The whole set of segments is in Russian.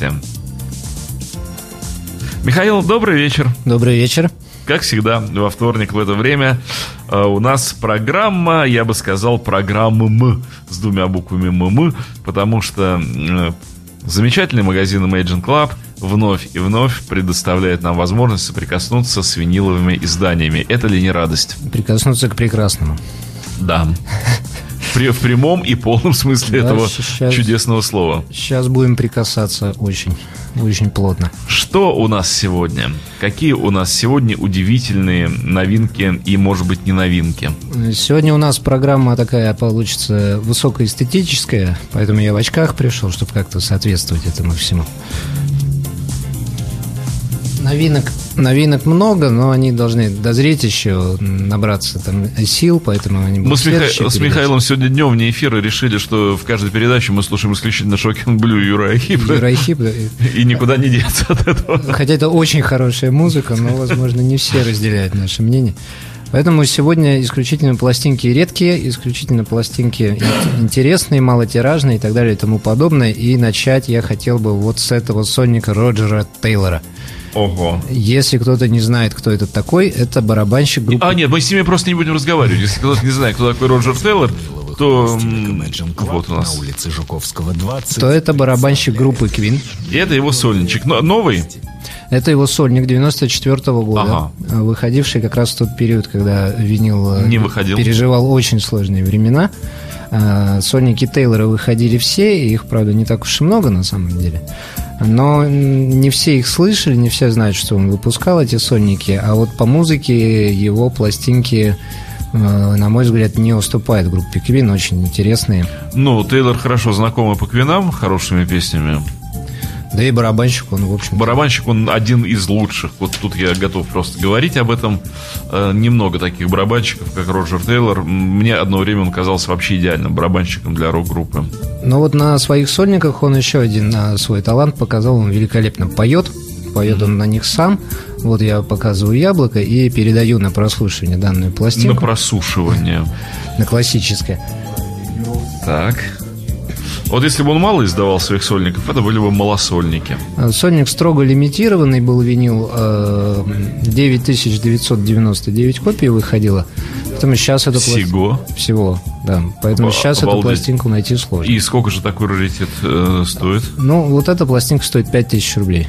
новости. Михаил, добрый вечер. Добрый вечер. Как всегда, во вторник в это время э, у нас программа, я бы сказал, программа М с двумя буквами ММ, потому что э, замечательный магазин Imagine Club вновь и вновь предоставляет нам возможность соприкоснуться с виниловыми изданиями. Это ли не радость? Прикоснуться к прекрасному. Да. В прямом и полном смысле Да, этого сейчас- чудесного слова. Сейчас будем прикасаться очень, очень плотно. Что у нас сегодня? Какие у нас сегодня удивительные новинки и, может быть, не новинки? Сегодня у нас программа такая получится высокоэстетическая, поэтому я в очках пришел, чтобы как-то соответствовать этому всему. Новинок, новинок много, но они должны дозреть еще, набраться там сил, поэтому они будут Мы с, Миха- с. Михаилом сегодня днем вне эфира решили, что в каждой передаче мы слушаем исключительно Шокинг Блю и Юра Ахипа, Юрахип, да, и никуда не деться от этого. Хотя это очень хорошая музыка, но, возможно, не все разделяют наше мнение. Поэтому сегодня исключительно пластинки редкие, исключительно пластинки ин- интересные, малотиражные и так далее и тому подобное. И начать я хотел бы вот с этого сонника Роджера Тейлора. Ого. Если кто-то не знает, кто это такой, это барабанщик группы... А, нет, мы с ними просто не будем разговаривать. Если кто-то не знает, кто такой Роджер Тейлор, то вот у нас. на улице Жуковского 20. То это барабанщик группы Queen. И это его сольничек. Но- новый? Это его сольник 94 года, Ага. выходивший как раз в тот период, когда винил э, Не выходил. переживал очень сложные времена. А, Сольники Тейлора выходили все, и их, правда, не так уж и много на самом деле. Но не все их слышали, не все знают, что он выпускал эти сольники, а вот по музыке его пластинки, э, на мой взгляд, не уступают группе Queen, очень интересные. Ну, Тейлор хорошо знакомый по квинам, хорошими песнями. Да и барабанщик он, в общем Барабанщик, он один из лучших. Вот тут я готов просто говорить об этом. Э, немного таких барабанщиков, как Роджер Тейлор. Мне одно время он казался вообще идеальным барабанщиком для рок-группы. Но вот на своих сольниках он еще один а, свой талант показал, он великолепно поет, поет он на них сам. Вот я показываю яблоко и передаю на прослушивание данную На пластинку, просушивание. на классическое. Так. Вот если бы он мало издавал своих сольников, это были бы малосольники. А, Сольник строго лимитированный был винил, э, 9999 копий выходило. Поэтому сейчас это Всего. Всего, да. Поэтому О, сейчас эту пластинку найти сложно. И сколько же такой раритет э, стоит? Ну, вот эта пластинка стоит 5000 рублей.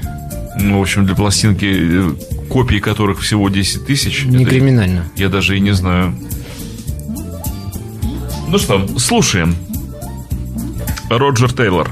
Ну, в общем, для пластинки, э, копии которых всего 10 тысяч. Не это криминально. Я даже и не знаю. Ну что, слушаем. Роджер Тейлор.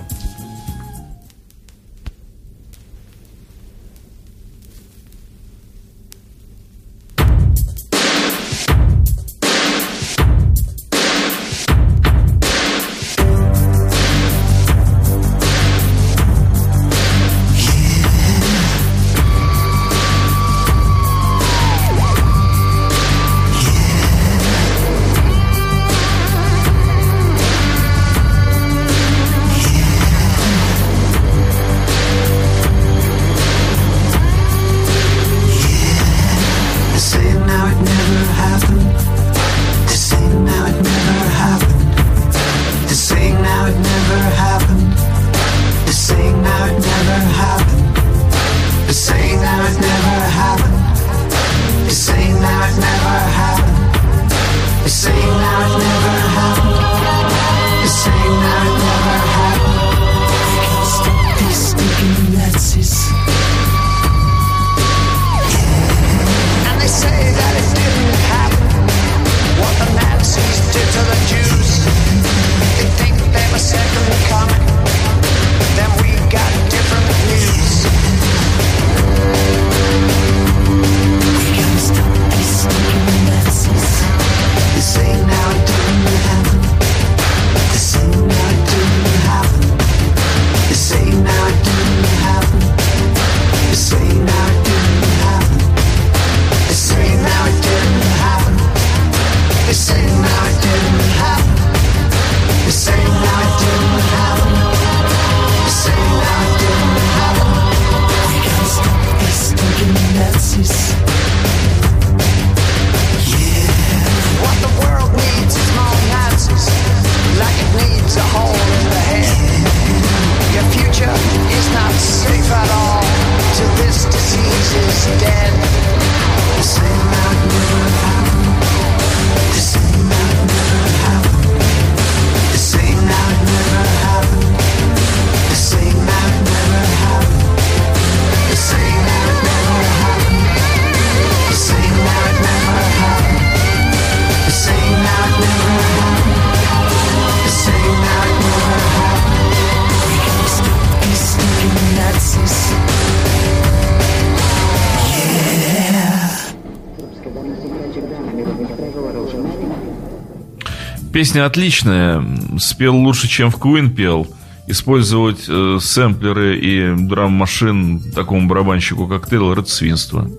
Песня отличная, спел лучше, чем в Queen пел. Использовать э, сэмплеры и драм-машин такому барабанщику, как Тейлор, это свинство.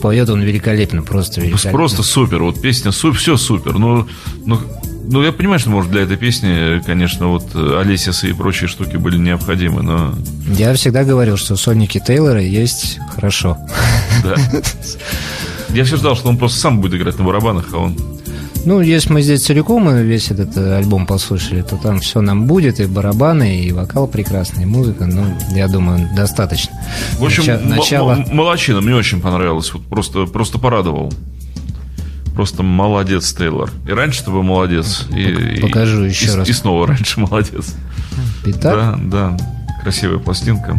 Поет он великолепно, просто великолепно. Просто супер, вот песня, суп, все супер. Ну, ну, ну, я понимаю, что, может, для этой песни, конечно, вот Алисисы и прочие штуки были необходимы, но... Я всегда говорил, что сольники Тейлора есть хорошо. Да. Я все ждал, что он просто сам будет играть на барабанах, а он ну, если мы здесь целиком весь этот э, альбом послушали, то там все нам будет, и барабаны, и вокал прекрасный, и музыка, ну, я думаю, достаточно. В общем, Нача- начало... молодчина, мне очень понравилось, вот просто, просто порадовал. Просто молодец, Тейлор. И раньше ты был молодец. И, Покажу еще и, раз. И снова раньше молодец. Итак? Да, да. Красивая пластинка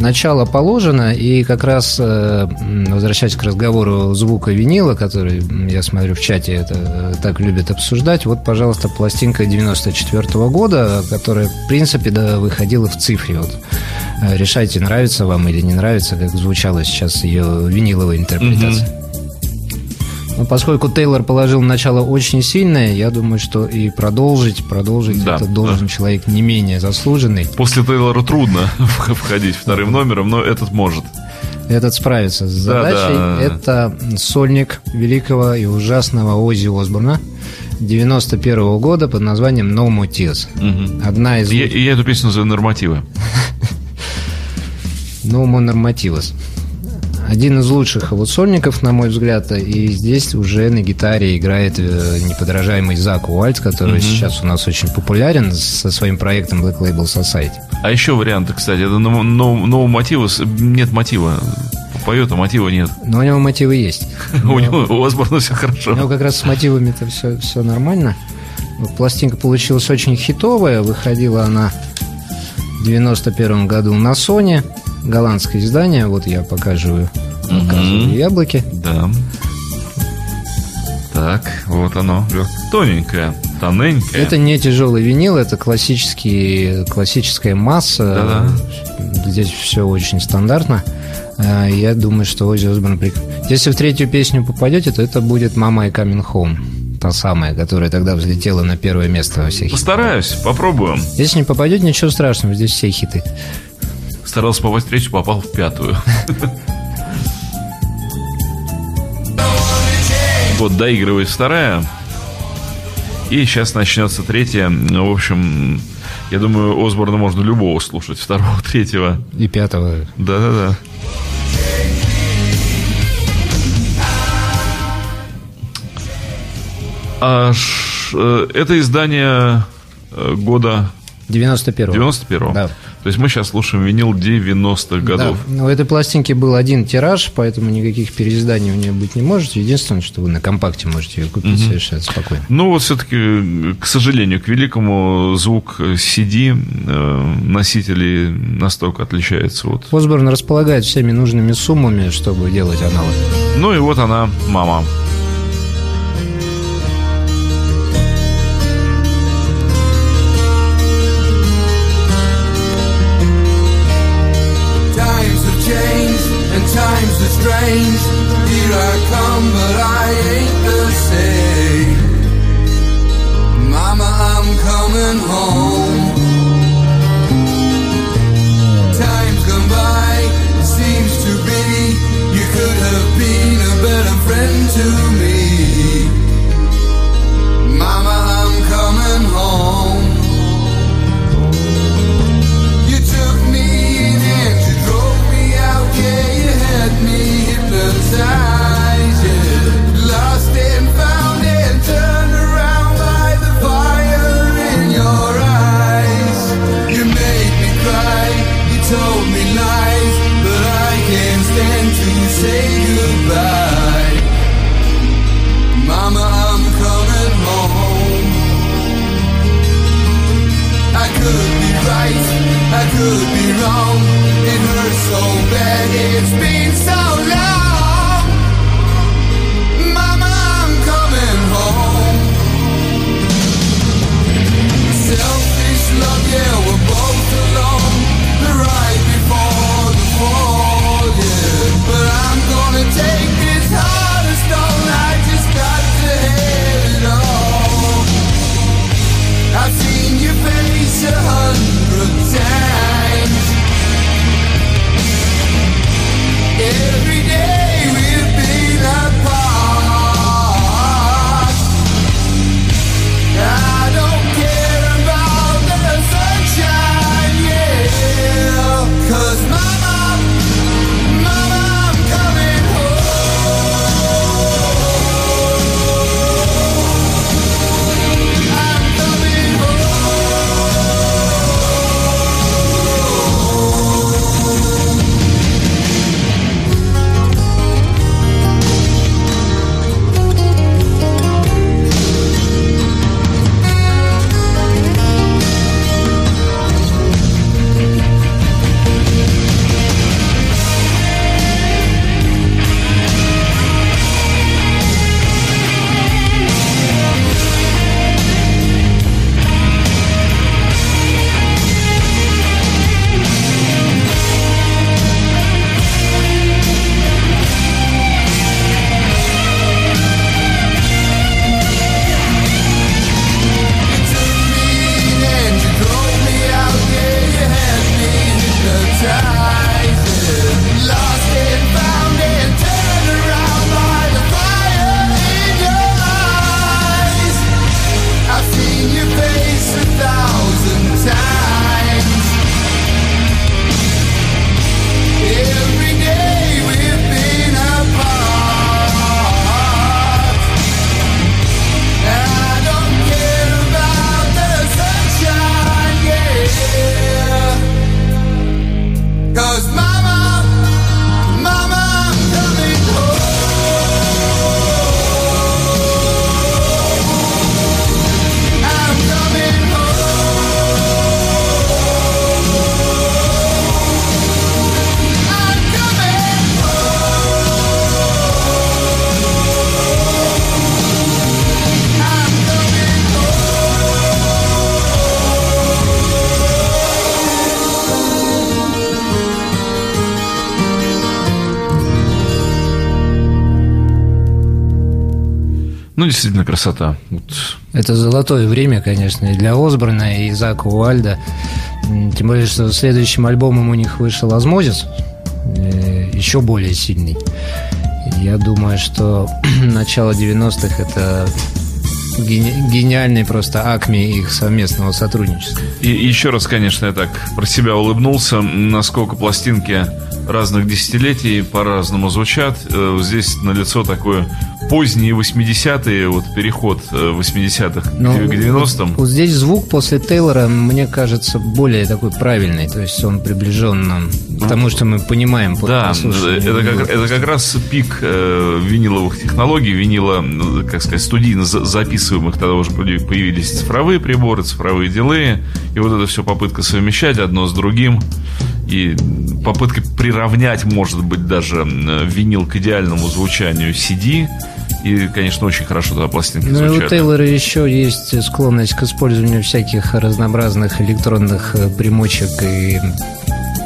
начало положено, и как раз, э, возвращаясь к разговору звука винила, который, я смотрю, в чате это э, так любят обсуждать, вот, пожалуйста, пластинка 94 -го года, которая, в принципе, да, выходила в цифре. Вот. Э, решайте, нравится вам или не нравится, как звучала сейчас ее виниловая интерпретация. Mm-hmm. Но поскольку Тейлор положил начало очень сильное, я думаю, что и продолжить, продолжить да, это должен да. человек не менее заслуженный. После Тейлора трудно входить вторым номером, но этот может. Этот справится с задачей. Да, да. Это сольник великого и ужасного Ози Осборна. 91 -го года под названием No More Tears. Угу. Одна из... Я, я эту песню за нормативы. No More Normativas один из лучших вот сольников, на мой взгляд, и здесь уже на гитаре играет э, неподражаемый Зак Уальт, который угу. сейчас у нас очень популярен со своим проектом Black Label Society. А еще варианты, кстати, это no, no, no мотива, нет мотива. Поет, а мотива нет. Но у него мотивы есть. У него у Осборна все хорошо. У него как раз с мотивами-то все, все нормально. Пластинка получилась очень хитовая. Выходила она в 91 году на Sony голландское издание. Вот я покажу, показываю угу. яблоки. Да. Так, вот оно. Тоненькое, тоненькое. Это не тяжелый винил, это классический, классическая масса. Да-да. Здесь все очень стандартно. А, я думаю, что Ози Осборн... Если в третью песню попадете, то это будет «Мама и Coming Home». Та самая, которая тогда взлетела на первое место во всех Постараюсь, хитах. попробуем. Если не попадете, ничего страшного, здесь все хиты старался попасть в третью, попал в пятую. Вот доигрывает вторая. И сейчас начнется третья. Ну, в общем, я думаю, Осборна можно любого слушать. Второго, третьего. И пятого. Да-да-да. А, ш, э, это издание э, года 91-го. 91-го. Да. То есть мы сейчас слушаем винил 90-х годов. Да. У этой пластинки был один тираж, поэтому никаких переизданий у нее быть не может. Единственное, что вы на компакте можете ее купить угу. совершенно спокойно. Ну вот все-таки, к сожалению, к великому звук CD э, носителей настолько отличается. Вот. Осборн располагает всеми нужными суммами, чтобы делать аналог. Ну и вот она, мама. Действительно, красота. Вот. Это золотое время, конечно, и для Осборна, и Зака Уальда. Тем более, что следующим альбомом у них вышел «Ozzmosis», э, еще более сильный. Я думаю, что начало 90-х – это гени- гениальный просто акме их совместного сотрудничества. И еще раз, конечно, я так про себя улыбнулся, насколько пластинки разных десятилетий по-разному звучат. Э, Здесь налицо такое поздние 80-е, вот переход э, 80-х Но к 90-м. Вот здесь звук после Тейлора, мне кажется, более такой правильный. То есть он приближен нам к тому, что мы понимаем. по- Да, это как, это как раз пик э, виниловых технологий, винила, э, как сказать, студийно за- записываемых, тогда уже появи- появились цифровые приборы, цифровые дилеи, и вот это все попытка совмещать одно с другим, и попытка приравнять, может быть, даже э, винил к идеальному звучанию CD, и, конечно, очень хорошо тогда пластинки Ну и у звучали. Тейлора еще есть склонность к использованию всяких разнообразных электронных э, примочек и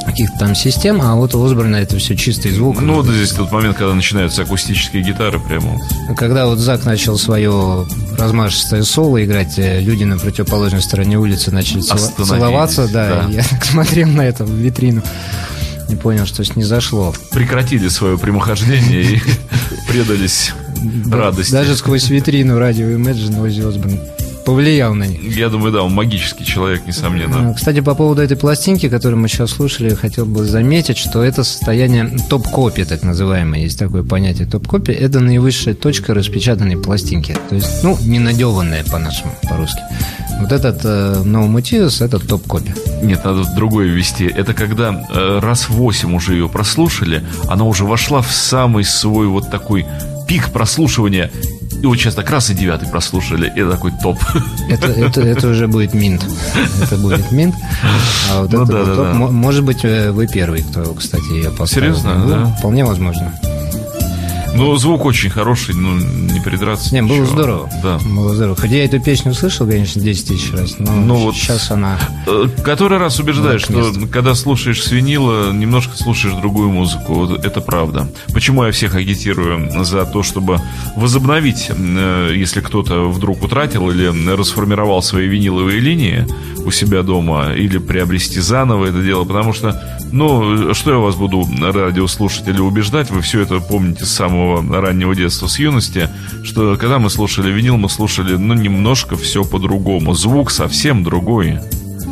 каких-то там систем, а вот у Осборна это все чистый звук. Ну, вот здесь тот момент, когда начинаются акустические гитары, прямо. Когда вот Зак начал свое размашистое соло играть, э, люди на противоположной стороне улицы начали целоваться, да, да. я так смотрел на это в витрину и понял, что с не зашло. прекратили свое прямохождение и предались радости. Даже сквозь витрину радио Imagine Оззи Осборн повлиял на них. Я думаю, да, он магический человек, несомненно. А, Кстати, по поводу этой пластинки, которую мы сейчас слушали, хотел бы заметить, что это состояние топ-копи, так называемое, есть такое понятие топ-копи, это наивысшая точка распечатанной пластинки. То есть, ну, не надеванная по-нашему, по-русски. Вот этот э, No Motives, это топ-копи. Нет, надо другое ввести. Это когда э, раз восемь уже ее прослушали, она уже вошла в самый свой вот такой пик прослушивания. И вот сейчас так раз и девятый прослушали, и такой топ. Это, это, это уже будет минт. Это будет минт. А вот Ну это да, да, топ. да. Мо- Может быть, э, вы первый, кто, кстати, ее поставил. Серьезно, Ну, да? Вполне возможно. Ну, звук очень хороший, ну, не придраться. Не, было ничего. здорово. Да. Было здорово. Хотя я эту песню слышал, конечно, 10 тысяч раз, но Ну вот- сейчас она... Э, Который раз убеждаешь, Вот что когда слушаешь с винила, немножко слушаешь другую музыку. Вот это правда. Почему я всех агитирую за то, чтобы возобновить, э, если кто-то вдруг утратил или расформировал свои виниловые линии у себя дома, или приобрести заново это дело, потому что, ну, что я вас буду радио слушать или убеждать, вы все это помните с самого раннего детства, с юности, что когда мы слушали винил, мы слушали, ну, немножко все по-другому. Звук совсем другой.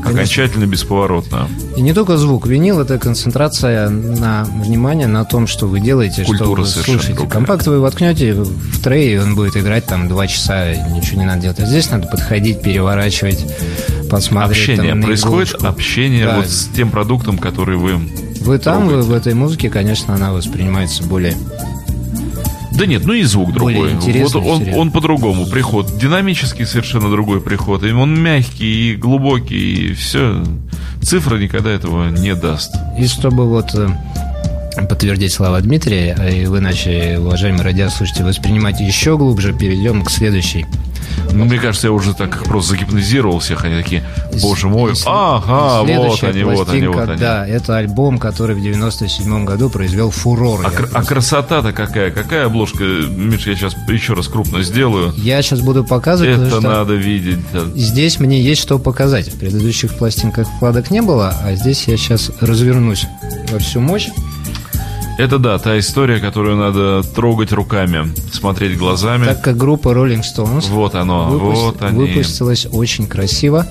Окончательно бесповоротно. И не только звук. Винил – это концентрация на внимание на том, что вы делаете, что Культура вы совершенно слушаете. другая. Компакт вы воткнете в трей, и он будет играть там два часа, ничего не надо делать. А здесь надо подходить, переворачивать, посмотреть. Общение. там, Происходит иголочку. общение Да. вот с тем продуктом, который вы... Вы там, вы в этой музыке, конечно, она воспринимается более... Да нет, ну и звук другой. Вот он, он по-другому. Приход динамический совершенно другой приход. И он мягкий и глубокий, и все. Цифра никогда этого не даст. И чтобы вот э, подтвердить слова Дмитрия, а и вы начали, уважаемые радиослушатели, воспринимать еще глубже, перейдем к следующей. Ну, мне кажется, я уже так просто загипнотизировал всех. Они такие, боже мой, ага, вот они, вот они, вот они. Да, это альбом, который в 97 году произвел фурор. А, кр- а красота-то какая? Какая обложка? Миша, я сейчас еще раз крупно сделаю. Я сейчас буду показывать, Это надо видеть. здесь мне есть что показать. В предыдущих пластинках вкладок не было, а здесь я сейчас развернусь во всю мощь. Это да, та история, которую надо трогать руками, смотреть глазами. Так как группа Rolling Stones Вот оно, выпус- вот они. выпустилась очень красиво,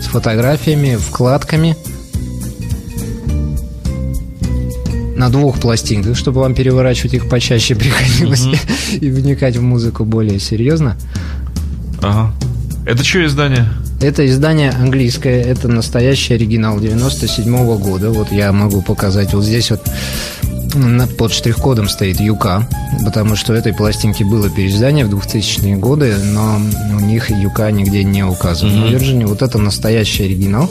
с фотографиями, вкладками. На двух пластинках, чтобы вам переворачивать их почаще приходилось и вникать в музыку более серьезно. Ага. Это что издание? Это издание английское, это настоящий оригинал 97 года. Вот я могу показать. Вот здесь вот под штрих-кодом стоит ЮК, потому что этой пластинки было переиздание в 2000-е годы, но у них ЮК нигде не указан. На Virgin вот это настоящий оригинал.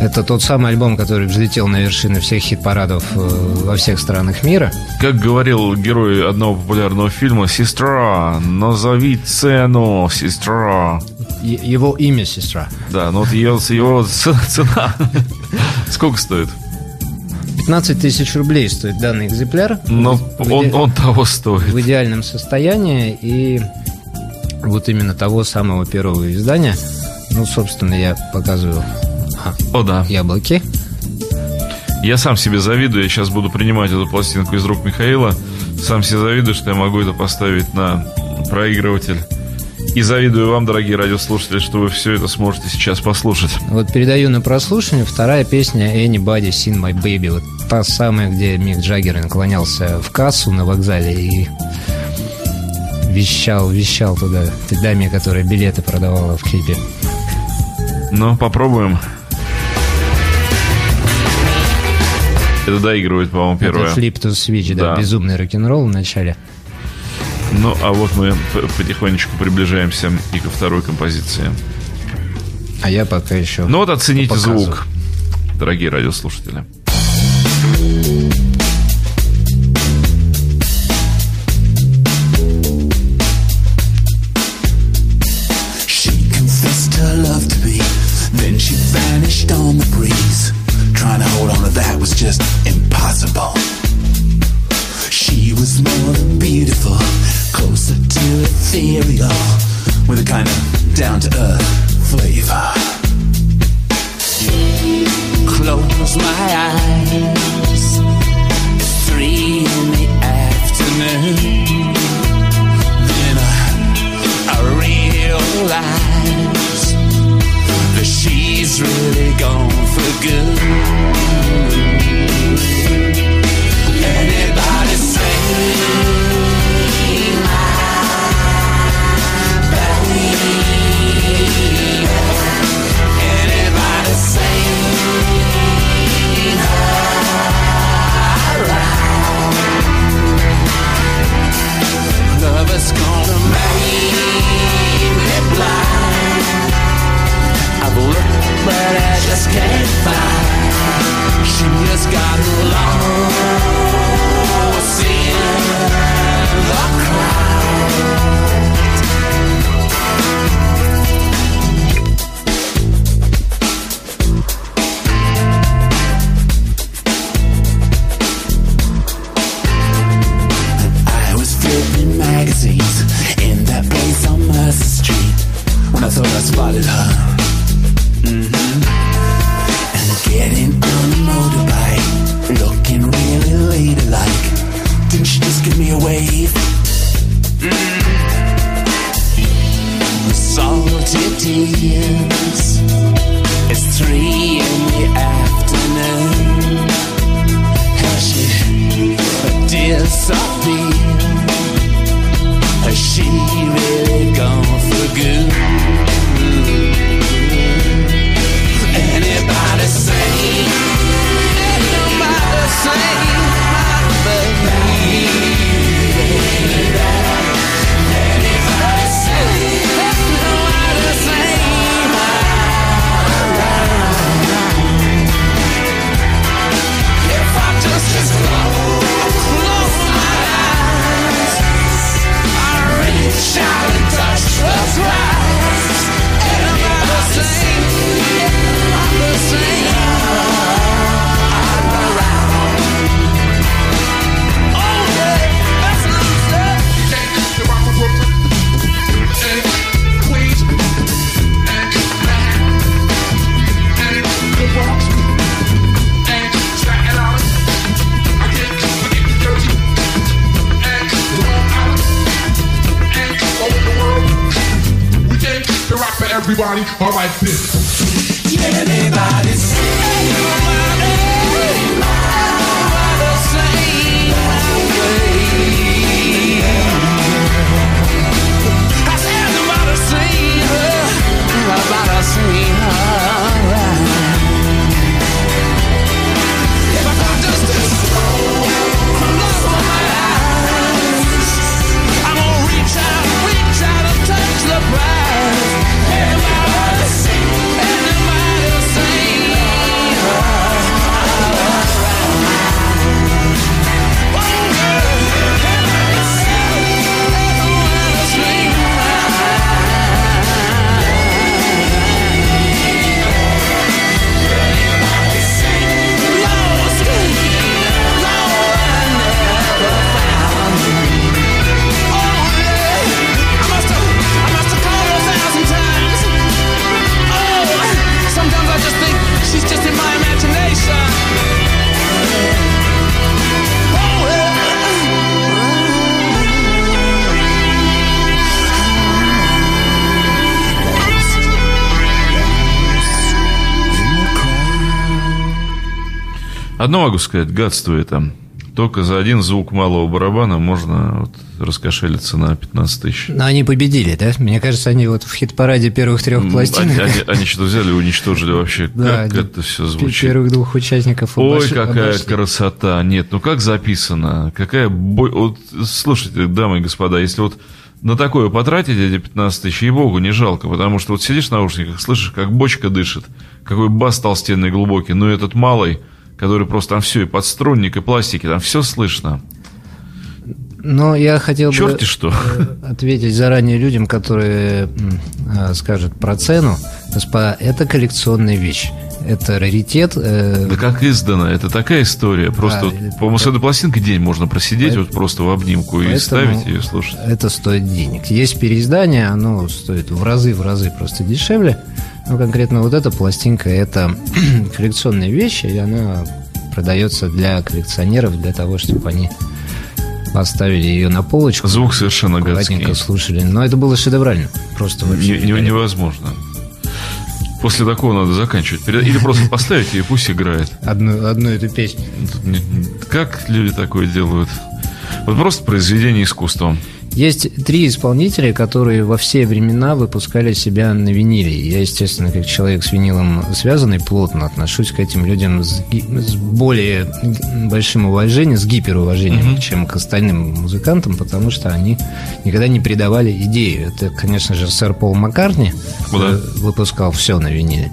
Это тот самый альбом, который взлетел на вершины всех хит-парадов э, во всех странах мира. Как говорил герой одного популярного фильма, «Сестра, назови цену, сестра». Е- Его имя сестра. Да, ну вот ее, его цена. Сколько стоит? 15 тысяч рублей стоит данный экземпляр. Но В- он, иде- он того стоит. в идеальном состоянии и вот именно того самого первого издания. Ну, собственно, я показываю а, О, да. яблоки. Я сам себе завидую, я сейчас буду принимать эту пластинку из рук Михаила. Сам себе завидую, что я могу это поставить на проигрыватель. И завидую вам, дорогие радиослушатели, что вы все это сможете сейчас послушать. Вот передаю на прослушивание вторая песня Anybody Seen My Baby. Вот та самая, где Мик Джаггер наклонялся в кассу на вокзале и вещал, вещал туда той даме, которая билеты продавала в клипе. Ну, попробуем. Это доигрывает, по-моему, первое. Это Flip to Switch, да, Да. безумный рок-н-ролл в начале. Ну, а вот мы потихонечку приближаемся и ко второй композиции. А я пока еще... Ну вот оцените Показываю. звук, дорогие радиослушатели. Just impossible. She was more than beautiful, ethereal, with a kind of down to earth flavor. Close my eyes, it's three in the afternoon. Then I I realize that she's really gone for good. She just got lost tears. It's three in the afternoon. Has she disappeared? Has she really gone for good? Everybody, all right, this. Одно могу сказать, гадство это. Только за один звук малого барабана можно вот раскошелиться на 15 тысяч. Но они победили, да? Мне кажется, они вот в хит-параде первых трех пластинок... Они, они- они что взяли и уничтожили вообще. Да, как это все звучит? Первых двух участников Ой, какая обошли. красота. Нет, ну как записано? Какая бо- Вот, слушайте, дамы и господа, если вот на такое потратить эти 15 тысяч, ей-богу, не жалко, потому что вот сидишь в наушниках, слышишь, как бочка дышит, какой бас толстенный глубокий, ну и этот малый, который просто там все, и подструнник, и пластики, там все слышно. Но я хотел бы Черти что. э, ответить заранее людям, которые а, скажут про цену. Господа, это коллекционная вещь. Это раритет. э, Да как издано, это такая история. Просто, вот, это- по-моему, с этой пластинкой день можно просидеть вот просто в обнимку и ставить ее слушать. Это стоит денег. Есть переиздание, оно стоит в разы, в разы просто дешевле. Но конкретно вот эта пластинка, это коллекционная вещь, и она продается для коллекционеров, для того, чтобы они поставили ее на полочку. Звук совершенно гадский. слушали. Но это было шедеврально. Просто вообще. Не- невозможно. После такого надо заканчивать. Или просто поставить ее и пусть играет. Одну, одну эту песню. Как люди такое делают? Вот просто произведение искусства. Есть три исполнителя, которые во все времена выпускали себя на виниле. Я, естественно, как человек с винилом связанный, плотно отношусь к этим людям с, с более большим уважением, с гиперуважением, чем к остальным музыкантам, потому что они никогда не предавали идею. Это, конечно же, сэр Пол Маккартни О, да. э, выпускал все на виниле.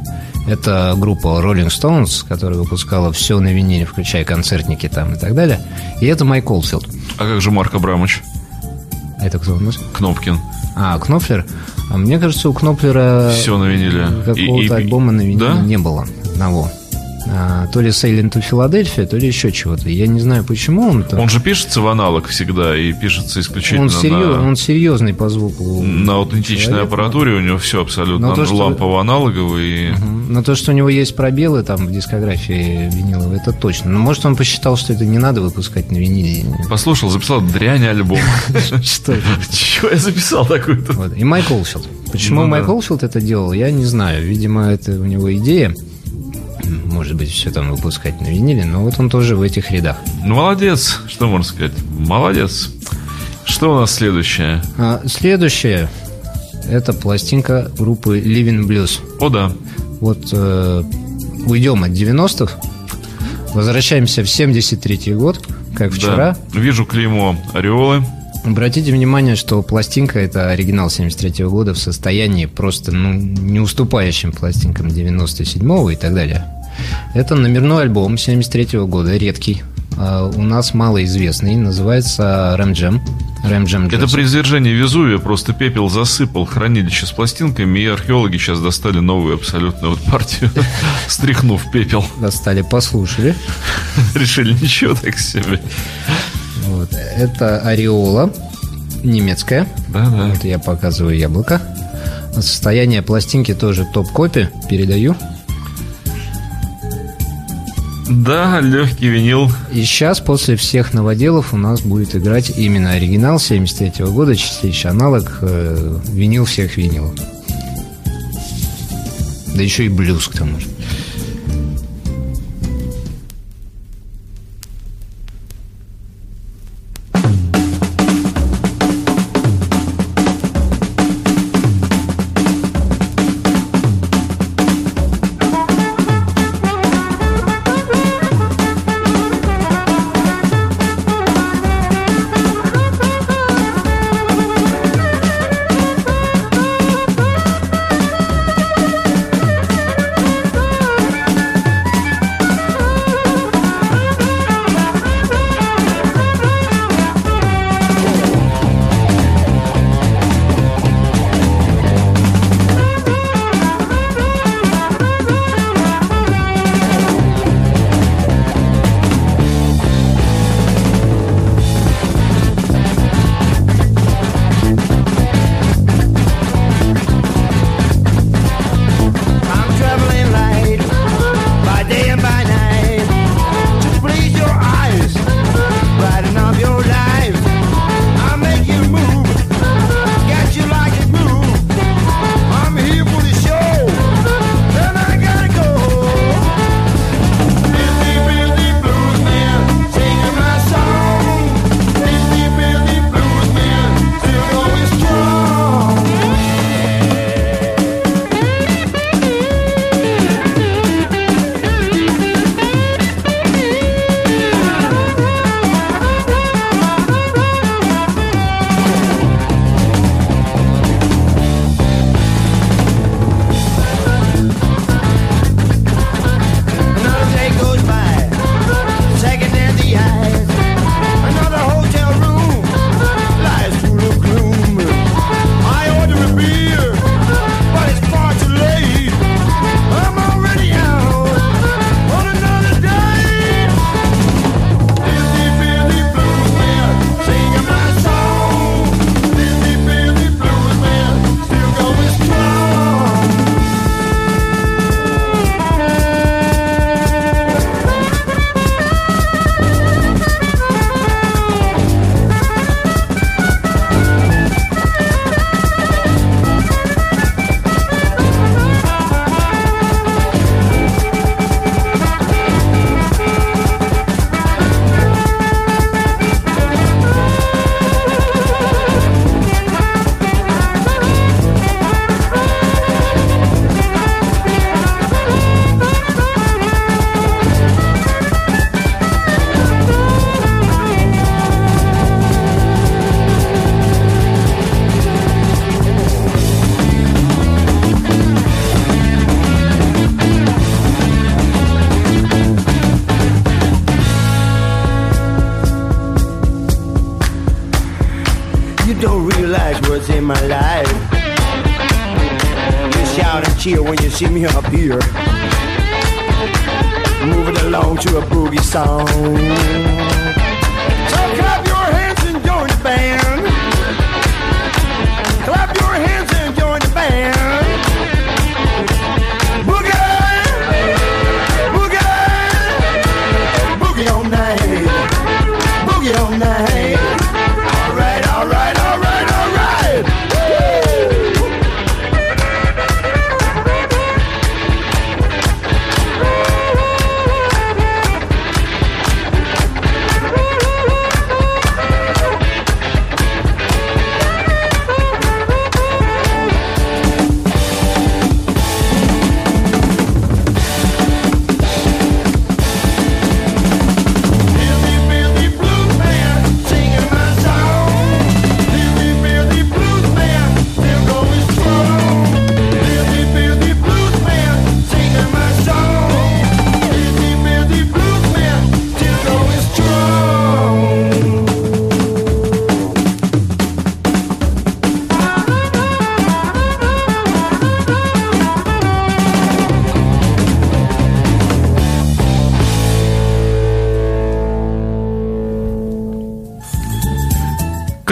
Это группа Rolling Stones, которая выпускала все на виниле, включая концертники там и так далее. И это Майк Олфилд. А как же Марк Абрамович это кто у нас? Кнопкин? А, Кноплер? А мне кажется, у Кноплера Все на виниле. какого-то И- и- альбома на виниле Да? не было одного. А, то ли Sailing to Philadelphia, то ли еще чего-то. Я не знаю, почему он там. Он же пишется в аналог всегда и пишется исключительно Он, серьез- на, он серьезный по звуку. на аутентичной человек. аппаратуре. У него все абсолютно Но то, что- лампово-аналоговый. Мгм. Но то, что у него есть пробелы там в дискографии виниловой, это точно. Но может он посчитал, что это не надо выпускать на виниле. Послушал, записал дрянь альбом. Что? Чего я записал такой-то? Вот. И Майк Олфилд. Почему Ну Майк. Олфилд это делал, я не знаю. Видимо, это у него идея. Может быть, все там выпускать на виниле, но вот он тоже в этих рядах. Ну, молодец. Что можно сказать? Молодец. Что у нас следующее? А следующее это пластинка группы Living Blues. О, да. Вот э, уйдем от 90-х, возвращаемся в 73 год, как вчера. Да. Вижу клеймо Ореолы. Обратите внимание, что пластинка это оригинал 73 года в состоянии просто ну, не уступающим пластинкам 97 и так далее. Это номерной альбом 73 года, редкий. А у нас малоизвестный, называется Рэм Джем. Рэм Это при извержении Везувия просто пепел засыпал хранилище с пластинками, и археологи сейчас достали новую абсолютно вот партию, стряхнув пепел. Достали, послушали. Решили ничего так себе. Вот. Это Ореола, немецкая. Да-да. Вот я показываю яблоко. Состояние пластинки тоже топ-копи. Передаю. Да, легкий винил. И сейчас, после всех новоделов, у нас будет играть именно оригинал 73 года, чистейший аналог, э, винил всех винилов. Да еще и блюз к тому же.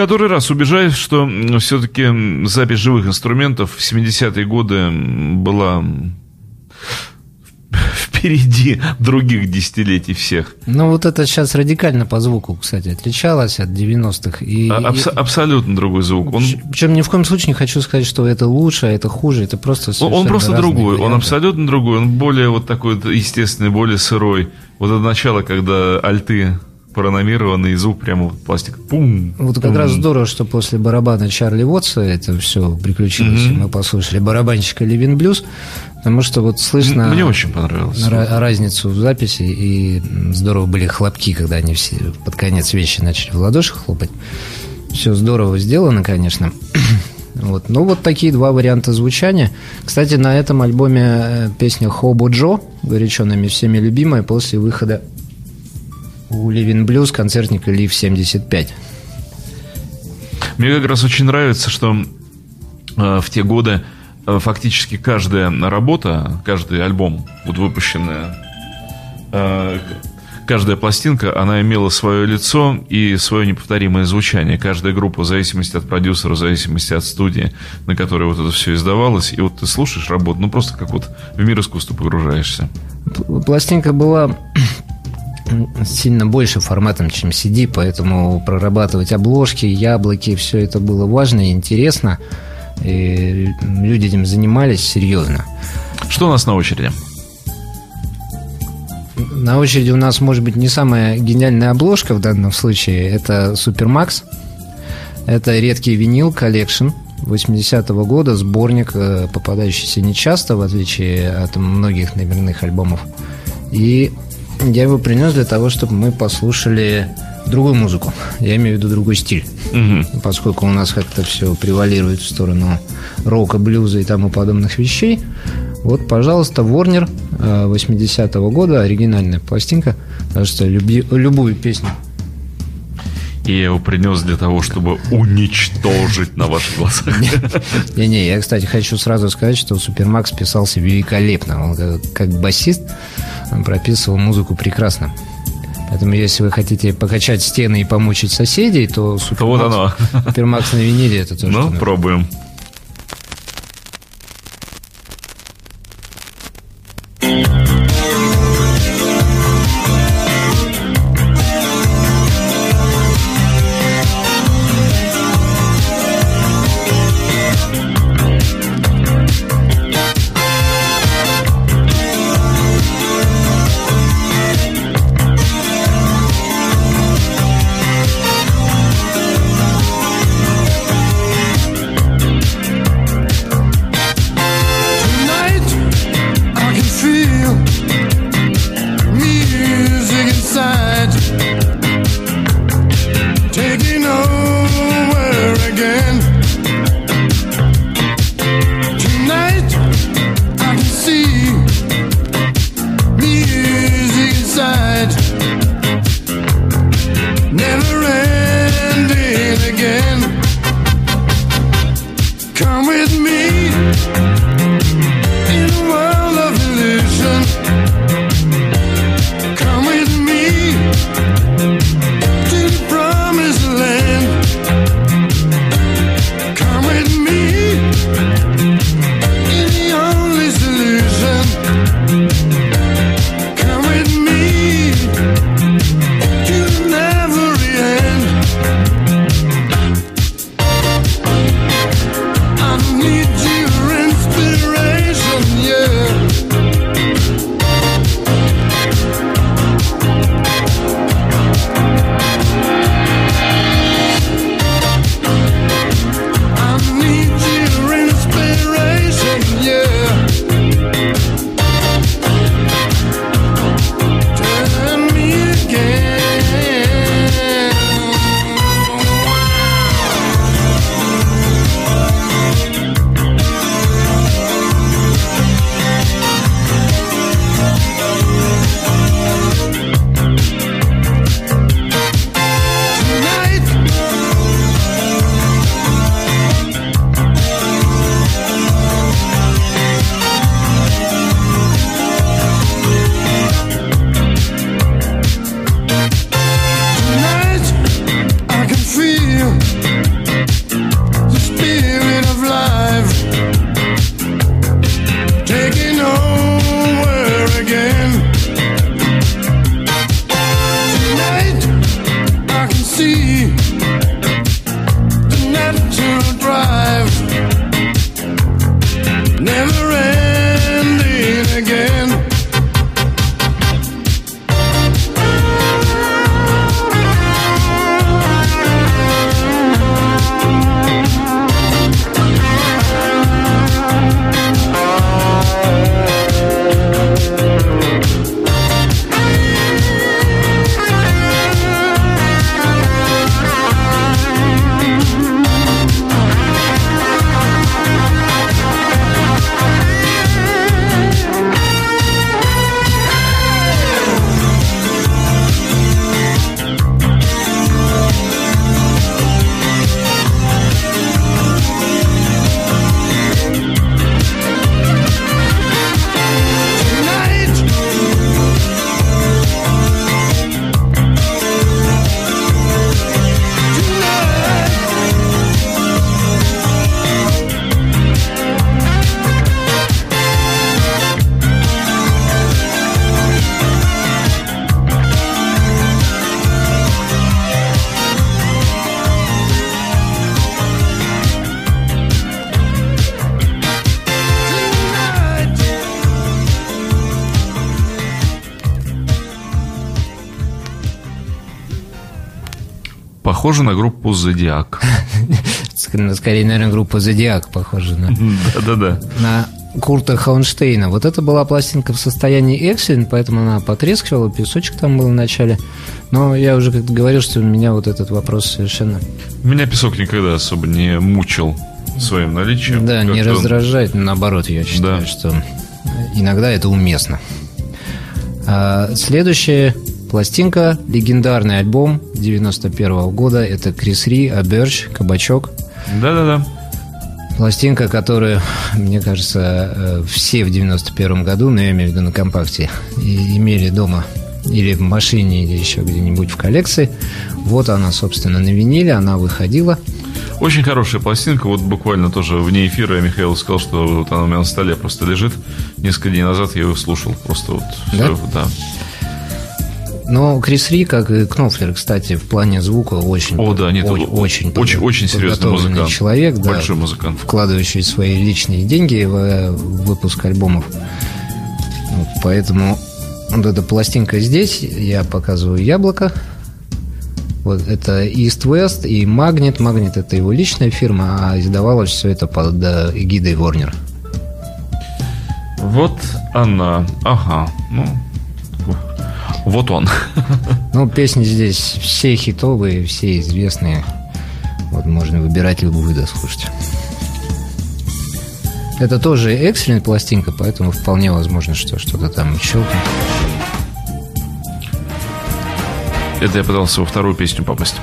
Который раз убеждаюсь, что все-таки запись живых инструментов в 70-е годы была впереди других десятилетий всех. Ну, вот это сейчас радикально по звуку, кстати, отличалось от 90-х. И, абс- абсолютно другой звук. Он, Причем ни в коем случае не хочу сказать, что это лучше, а это хуже. Это просто он, он просто другой, он варианты. абсолютно другой, он более вот такой естественный, более сырой. Вот это начало, когда альты прономированы, и звук прямо вот пластик. Пум. Вот как пум. раз здорово, что после барабана Чарли Вотса это все приключилось, и мы послушали барабанщика Ливин Блюз, потому что вот слышно Мне очень понравилось. ра- разницу в записи, и здорово были хлопки, когда они все под конец вещи начали в ладоши хлопать. Все здорово сделано, конечно. Вот. Ну, вот такие два варианта звучания. Кстати, на этом альбоме э, песня «Хобо Джо», горячо нами всеми любимая, после выхода у Ливин Блюз концертника Лив 75. Мне как раз очень нравится, что э, в те годы э, фактически каждая работа, каждый альбом, вот выпущенная, э, каждая пластинка, она имела свое лицо и свое неповторимое звучание. Каждая группа, в зависимости от продюсера, в зависимости от студии, на которой вот это все издавалось, и вот ты слушаешь работу, ну просто как вот в мир искусства погружаешься. Пластинка была сильно больше форматом, чем CD, поэтому прорабатывать обложки, яблоки, все это было важно и интересно. И люди этим занимались серьезно. Что у нас на очереди? На очереди у нас, может быть, не самая гениальная обложка в данном случае. Это Супермакс. Это редкий vinyl collection 80-го года, сборник, э, попадающийся нечасто, в отличие от многих номерных альбомов. И я его принес для того, чтобы мы послушали другую музыку. Я имею в виду другой стиль. Мгм. Поскольку у нас как-то все превалирует в сторону рока, блюза и тому подобных вещей. Вот, пожалуйста, Warner э, 80-го года, оригинальная пластинка. Так что люби- любую песню И я его принес для того, чтобы уничтожить на ваших глазах. Не-не, я, кстати, хочу сразу сказать, что Супермакс писался великолепно. Он как, как басист прописывал музыку прекрасно. Поэтому, если вы хотите покачать стены и помучить соседей, то Супермакс, вот оно. Супермакс на виниле это тоже. Ну, пробуем. Thank Похоже на группу Зодиак. Ск- Скорее, наверное, группа Зодиак похожа на, Да-да-да. на Курта Хаунштейна. Вот это была пластинка в состоянии экселент, поэтому она потрескивала, песочек там был в начале. Но я уже как-то говорил, что меня вот этот вопрос совершенно... Меня песок никогда особо не мучил своим наличием. Да, не раздражает, наоборот, я считаю, Да. что иногда это уместно. А, следующая пластинка, легендарный альбом 91 года, это Крис Ри, Аберч, Кабачок. Да-да-да. Пластинка, которую, мне кажется, э, все в 91 году, но я имею в виду на компакте, имели дома или в машине, или еще где-нибудь в коллекции. Вот она, собственно, на виниле, она выходила. Очень хорошая пластинка. Вот буквально тоже вне эфира Михаил сказал, что вот она у меня на столе просто лежит. Несколько дней назад я ее слушал. Просто вот Да? всё, да. Но Крис Ри, как и Кнофлер, кстати, в плане звука очень, О, да, нет, очень, очень, очень- очень серьезный музыкант. человек, да, Большой музыкант. вкладывающий свои личные деньги в э, выпуск альбомов. Вот, поэтому вот эта пластинка здесь, я показываю яблоко. Вот это East West и Magnet. Magnet это его личная фирма, а издавалось все это под э, эгидой Warner. Вот она. Ага. Ну, вот он. Ну, песни здесь все хитовые, все известные. Вот можно выбирать любую, да, слушать. Это тоже экстренная пластинка, поэтому вполне возможно, что что-то там щелкнет. Это я пытался во вторую песню попасть.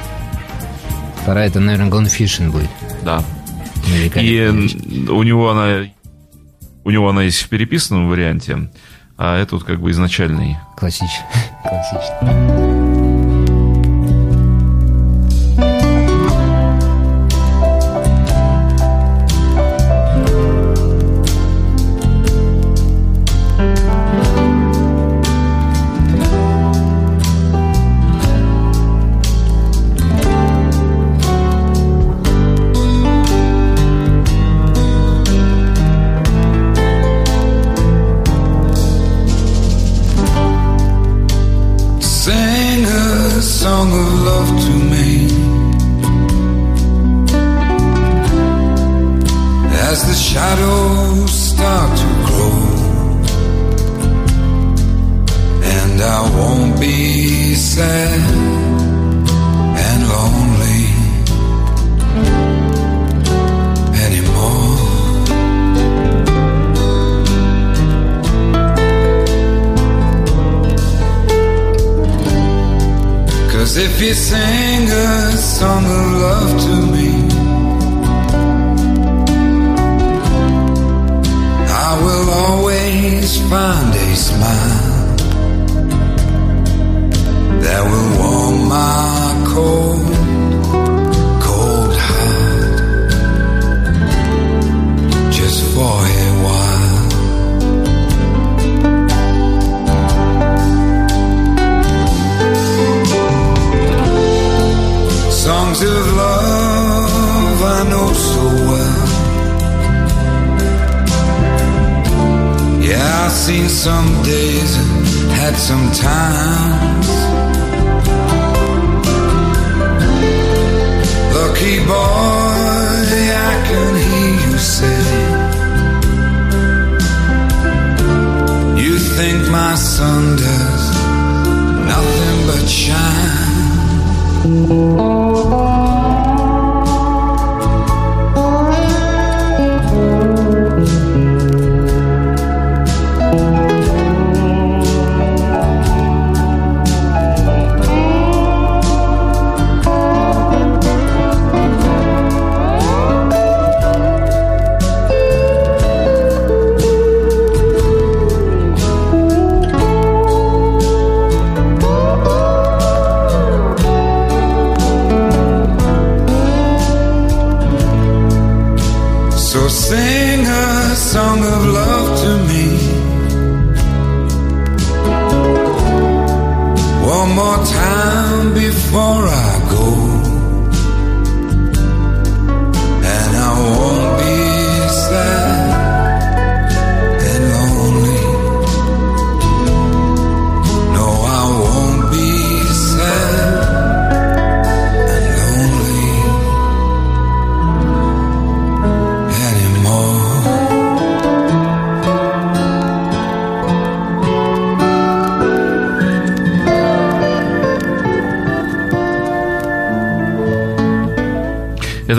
Вторая, это, наверное, Gone Fishing будет. Да. И у него она у него она есть в переписанном варианте, а это вот как бы изначальный. 感心した。Some days had some times.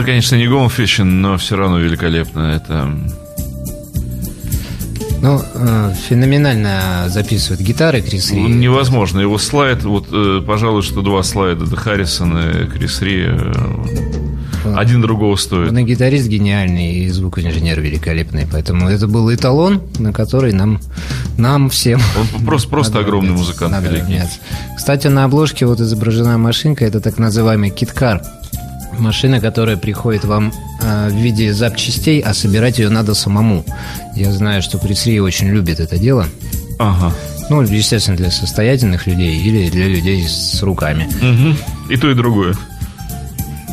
Это, конечно, не Гом Фишин, но все равно великолепно. Это Ну, э, феноменально записывает гитары Крис Ри. ну, невозможно. Его слайд, вот, э, пожалуй, что два слайда, это Харрисон и Крис Ри, э, один другого стоит. Он и гитарист гениальный, и звукоинженер великолепный. Поэтому это был эталон, на который нам, нам всем... Он просто, просто огромный музыкант Надо. Кстати, на обложке вот изображена машинка, это так называемый киткар. Машина, которая приходит вам э, в виде запчастей, а собирать ее надо самому. Я знаю, что Пресри очень любит это дело. Ага. Ну, естественно, для состоятельных людей или для людей с руками. Мгм. И то, и другое.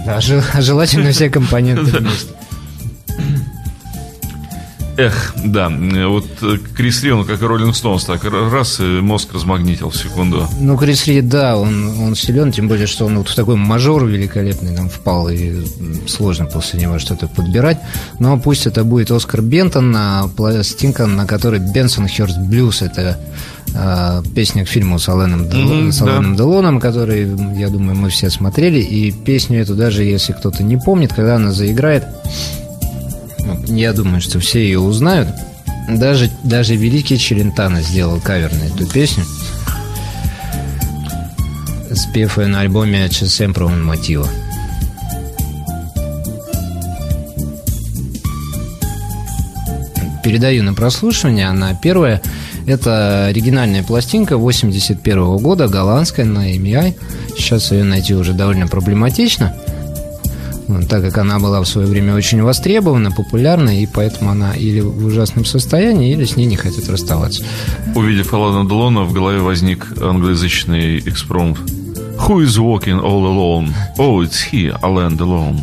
А жел- а желательно все компоненты вместе. Эх, да, э, вот э, Крис Ри, он как и Роллинг Стоунс, так раз, и мозг размагнитил в секунду. Ну, Крис Рид, да, он, он силен, тем более, что он вот в такой мажор великолепный нам впал, и сложно после него что-то подбирать. Но пусть это будет Оскар Бентон, на пластинка, на которой Бенсон Хёрст Блюз, это э, песня к фильму с Аленом, Дел- Мгм, с Аленом Делоном, который, я думаю, мы все смотрели, и песню эту, даже если кто-то не помнит, когда она заиграет, я думаю, что все ее узнают. Даже, даже великий Челентано сделал кавер на эту песню. Спев ее на альбоме «C'è sempre un motivo». Передаю на прослушивание. Она первая. Это оригинальная пластинка 81 года, голландская, на EMI. Сейчас ее найти уже довольно проблематично. Так как она была в свое время очень востребована, популярна, и поэтому она или в ужасном состоянии, или с ней не хотят расставаться. Увидев Алана Делона, в голове возник англоязычный экспромт. Who is walking all alone? Oh, it's he, Alain Delon.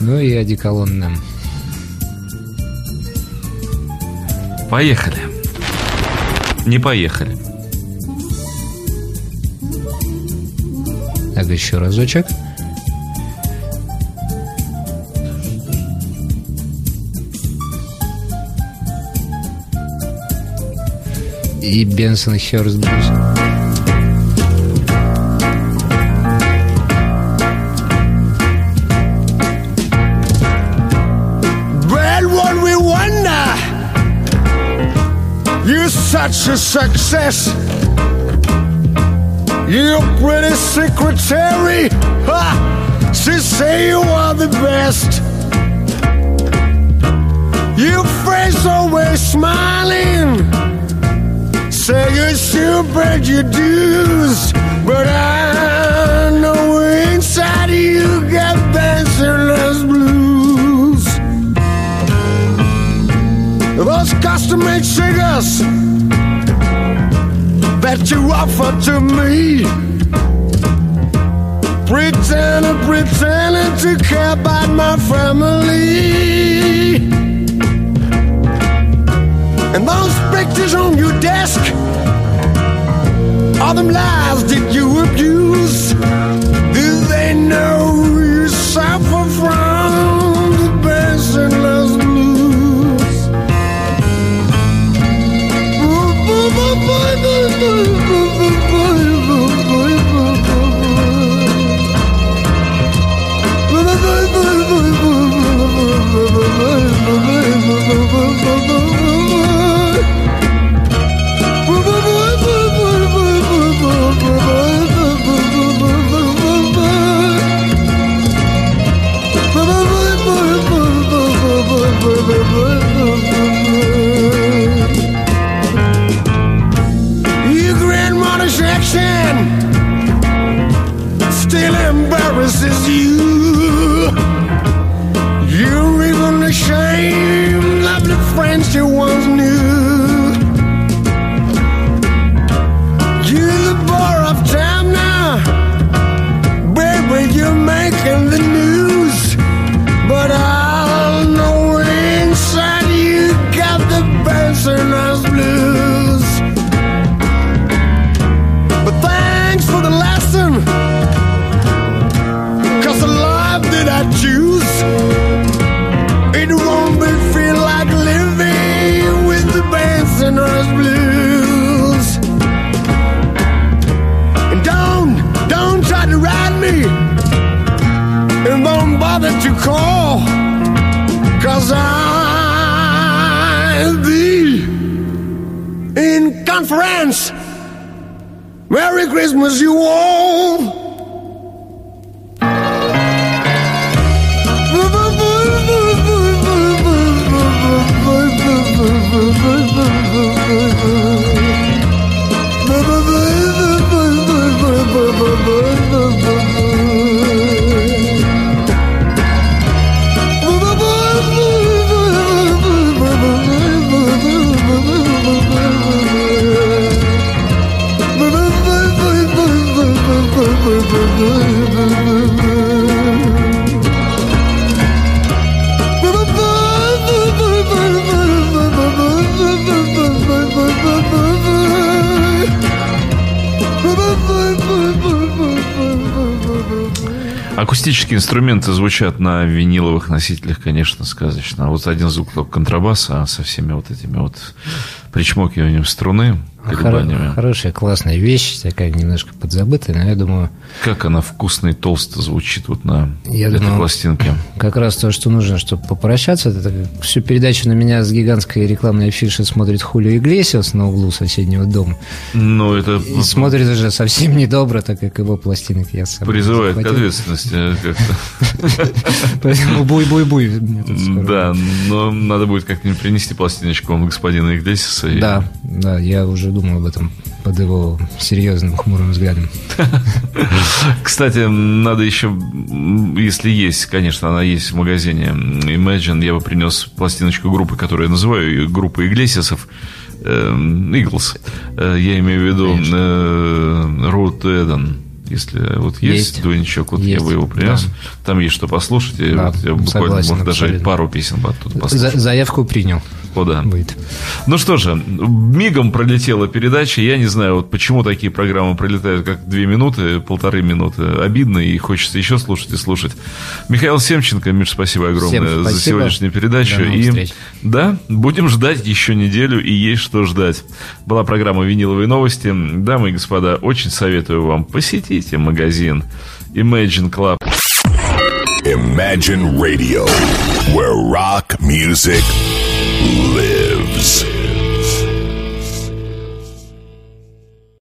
Ну и одеколон нам. Поехали. Не поехали. Так, еще разочек. И Бенсон Хёрст Блюз. Well, what we wonder, you're such a success. You're pretty secretary. Ha! She say you are the best. Your face always smiling. Say you should pay your but I know inside you got dancerless blues. Those custom-made cigars that you offer to me. Pretending, pretending to care about my family. And those pictures on your desk are them lies that you abuse. Do they know you suffer from the passionless blues? Your инструменты звучат на виниловых носителях, конечно, сказочно. А вот один звук только контрабаса, со всеми вот этими вот причмокиванием струны, Колебаниями. Хорошая, классная вещь, такая немножко подзабытая, но я думаю, Как она вкусно и толсто звучит вот на Я этой думаю, пластинке. как раз то, что нужно, чтобы попрощаться. Это всю передачу на меня с гигантской рекламной афиши смотрит Хулио Иглесиас на углу соседнего дома. Ну, это И смотрит уже совсем недобро, так как его пластинок я сам призывает к захватил. ответственности э, как-то. Поэтому буй-буй-буй. Да, но надо будет как-нибудь принести пластиночку вам господина Иглесиса. и- Да, да, я уже думал об этом под его серьезным хмурым взглядом. Кстати, надо еще, если есть, конечно, она есть в магазине Imagine, я бы принес пластиночку группы, которую я называю группа Иглесисов, эм, Eagles. Э, Я имею в виду э, Road to Eden. Если вот есть, Есть. двойничок, вот я Есть, бы его принес. да. Там есть что послушать. И Да, вот я буквально, согласен может, даже абсолютно. пару песен оттуда послушать. За- заявку принял. О, да. Будет. Ну что же, мигом пролетела передача. Я не знаю, вот почему такие программы пролетают как две минуты, полторы минуты. Обидно, и хочется еще слушать и слушать. Михаил Семченко, Миш, спасибо огромное Всем за спасибо. сегодняшнюю передачу. До новых и встреч. да, будем ждать еще неделю, и есть что ждать. Была программа «Виниловые новости». Дамы и господа, очень советую вам посетите магазин Imagine Club. Imagine Radio, where rock music lives.